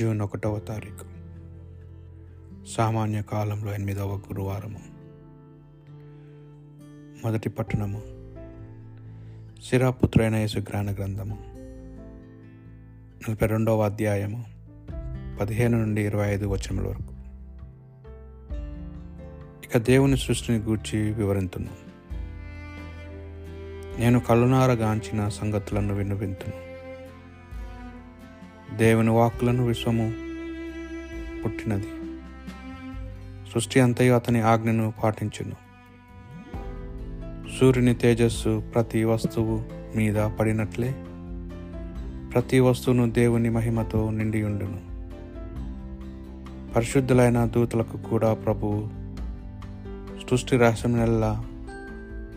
June ఒకటవ తారీఖు. సామాన్య కాలంలో ఎనిమిదవ గురువారము. మొదటి పట్టణము. శిరాపుత్రైన యేసుగ్రాన గ్రంథము. నలభై రెండవ అధ్యాయము పదిహేను నుండి ఇరవై ఐదు వచనముల వరకు. ఇక దేవుని సృష్టిని గూర్చి వివరింతును. నేను కళ్ళునారగాంచిన సంగతులను విన్నవింతును. దేవుని వాక్కులను విశ్వము పుట్టినది. సృష్టి అంతయు అతని ఆజ్ఞను పాటించును. సూర్యుని తేజస్సు ప్రతి వస్తువు మీద పడినట్లే ప్రతి వస్తువును దేవుని మహిమతో నిండియుండును పరిశుద్ధులైన దూతలకు కూడా ప్రభువు సృష్టి రహస్యమునెల్లా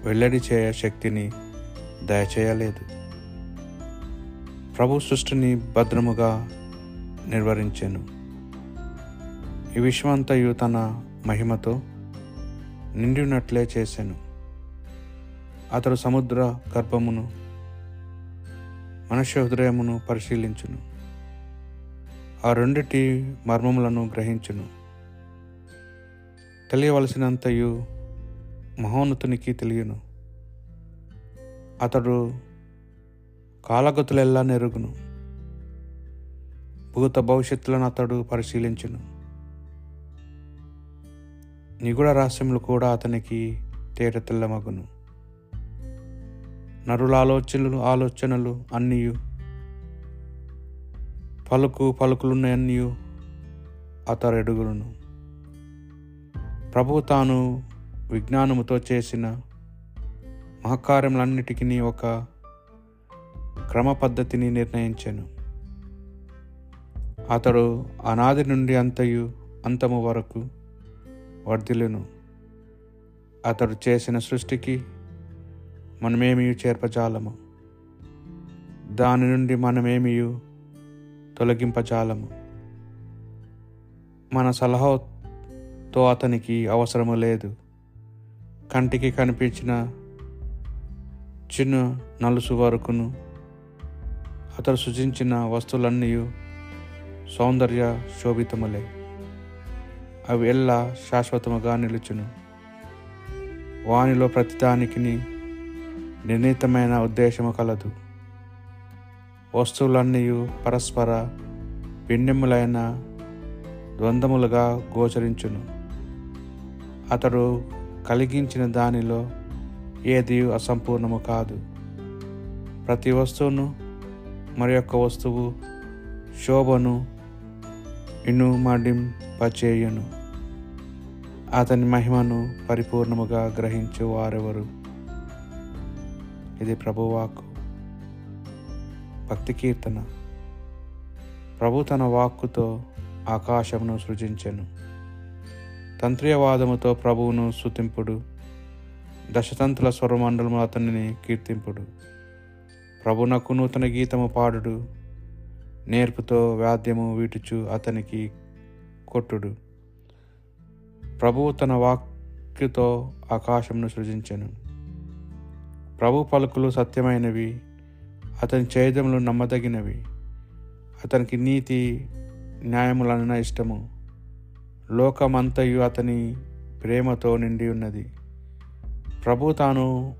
వెల్లడి చేయ శక్తిని దయచేయలేదు. ప్రభు సృష్టిని భద్రముగా నిర్వహించాను. ఈ విశ్వమంతయు తన మహిమతో నిండినట్లే చేశాను అతడు సముద్ర గర్భమును మనుష్య హృదయమును పరిశీలించును. ఆ రెండిటి మర్మములను గ్రహించును. తెలియవలసినంతయు మహోన్నతునికి తెలియను. అతడు కాలగతులెల్లా నెరుగును? భూత భవిష్యత్తులను అతడు పరిశీలించును. నిగుడ రహస్యములు కూడా అతనికి తేట తెల్లమగును. నరుల ఆలోచనలు ఆలోచనలు అన్నీయు. పలుకు పలుకులున్నయన్నీయు అతడు ఎడుగును. ప్రభువు తాను విజ్ఞానముతో చేసిన మహకార్యములన్నిటికీ ఒక క్రమ పద్ధతిని నిర్ణయించాను. అతడు అనాది నుండి అంతయు అంతము వరకు వర్ధిల్లును. అతడు చేసిన సృష్టికి మనమేమీ చేర్పజాలము. దాని నుండి మనమేమీ తొలగింపజాలము. మన సలహాతో అతనికి అవసరము లేదు. కంటికి కనిపించిన చిన్న నలుసు వరకును అతడు సృజించిన వస్తువులన్నీ సౌందర్య శోభితములే. అవి ఎల్లా శాశ్వతముగా నిలుచును. వానిలో ప్రతిదానికి నిర్ణీతమైన ఉద్దేశము కలదు. వస్తువులన్నీ పరస్పర భిన్నములైన ద్వంద్వములుగా గోచరించును. అతడు కలిగించిన దానిలో ఏది అసంపూర్ణము కాదు. ప్రతి వస్తువును మరి యొక్క వస్తువు శోభను ఇనుమడింపచేయును అతని మహిమను పరిపూర్ణముగా గ్రహించు వారెవరు? ఇది ప్రభువాకు భక్తి కీర్తన. ప్రభు తన వాక్కుతో ఆకాశమును సృజించెను. తంత్రియవాదముతో ప్రభువును స్తుతింపుడు. దశతంతుల స్వరమండలము అతనిని కీర్తింపుడు. ప్రభునకు నూతన గీతము పాడుడు. నేర్పుతో వాద్యము వీటుచు అతనికి కొట్టుడు. ప్రభువు తన వాక్యుతో ఆకాశమును సృజించెను. ప్రభు పలుకులు సత్యమైనవి అతని చేదములు నమ్మదగినవి. అతనికి నీతి న్యాయములన్న ఇష్టము. లోకమంతయు అతని ప్రేమతో నిండి ఉన్నది. ప్రభు తాను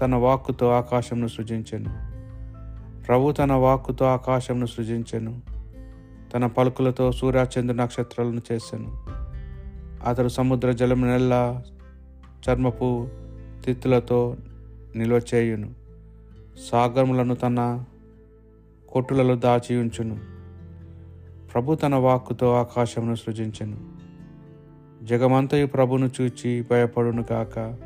తన వాక్కుతో ఆకాశంను సృజించెను. ప్రభు తన వాక్కుతో ఆకాశంను సృజించెను. తన పలుకులతో సూర్యచంద్ర నక్షత్రాలను చేశాను అతడు సముద్ర జలం నెల్ల చర్మపు తిత్తులతో నిల్వ చేయును. సాగరములను తన కొట్టులలో దాచి ఉంచును. ప్రభు తన వాక్కుతో ఆకాశమును సృజించెను. జగమంతయు ప్రభును చూచి భయపడును గాక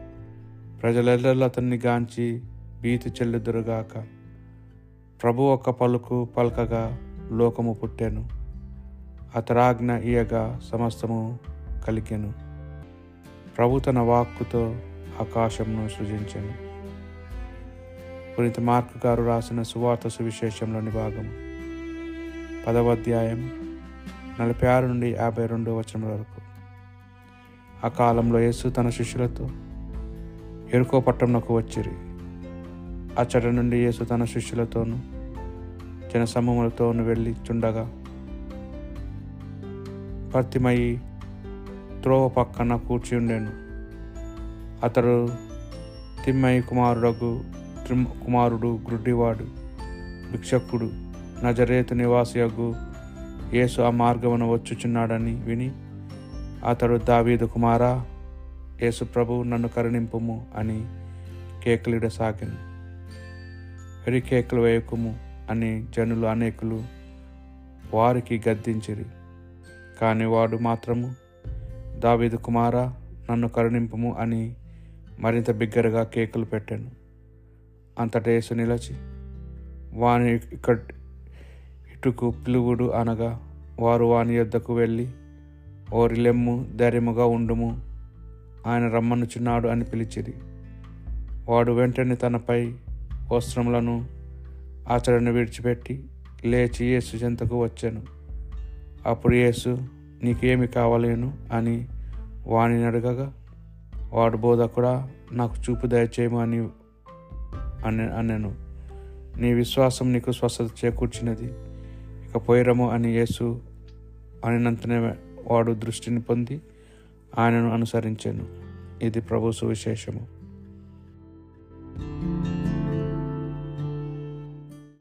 ప్రజలెల్లరూ అతన్ని గాంచి భీతి చెల్లుదురుగాక. ప్రభు ఒక పలుకు పలకగా లోకము పుట్టెను. అతరాజ్ఞ ఇయగా సమస్తము కలిగెను ప్రభు తన వాక్కుతో ఆకాశంను సృజించెను. పునీత మార్క్ గారు రాసిన సువార్త సువిశేషంలోని భాగం. పదవ అధ్యాయం నలభై ఆరు నుండి యాభై రెండు వచనం వరకు. ఆ కాలంలో యేసు తన శిష్యులతో ఎరుకో పట్టణంకు వచ్చిరి. అచ్చట నుండి యేసు తన శిష్యులతోనూ జనసమూహములతోనూ వెళ్ళి చుండగా పత్తిమయి త్రోవ పక్కన కూర్చి అతడు తిమ్మయి కుమారుడకు త్రిమ్- కుమారుడు గ్రుడ్డివాడు భిక్షకుడు నజరేతు నివాసియగు యేసు ఆ మార్గమును వచ్చుచున్నాడని విని అతడు దావీదు కుమారా యేసు ప్రభు నన్ను కరుణింపుము అని కేకలిడసాగింది వెరి కేకలు వేయకుము అని జనులు అనేకులు వారికి గద్దించిరి. కానీ వాడు మాత్రము దావీదు కుమారా నన్ను కరుణింపుము అని మరింత బిగ్గరగా కేకులు పెట్టాను. అంతటా యేసు నిలచి వాని ఇక్కడ ఇటుకు పిలువుడు అనగా వారు వాని యొద్దకు వెళ్ళి ఓరిలెమ్ము ధైర్యముగా ఉండుము ఆయన రమ్మనుచున్నాడు అని పిలిచిరి. వాడు వెంటనే తనపై వస్త్రములను ఆచరణ విడిచిపెట్టి లేచి యేసు చెంతకు వచ్చాను. అప్పుడు యేసు నీకేమి కావాలేను అని వాణిని అడగగా వాడు బోధకుడా నాకు చూపు దయచేయము అని అన్నాను నీ విశ్వాసం నీకు స్వస్థత చేకూర్చినది. ఇక పోయిరము అని యేసు అనినంతనే వాడు దృష్టిని పొంది ఆయనను అనుసరించాను. ఇది ప్రభు సువిశేషము.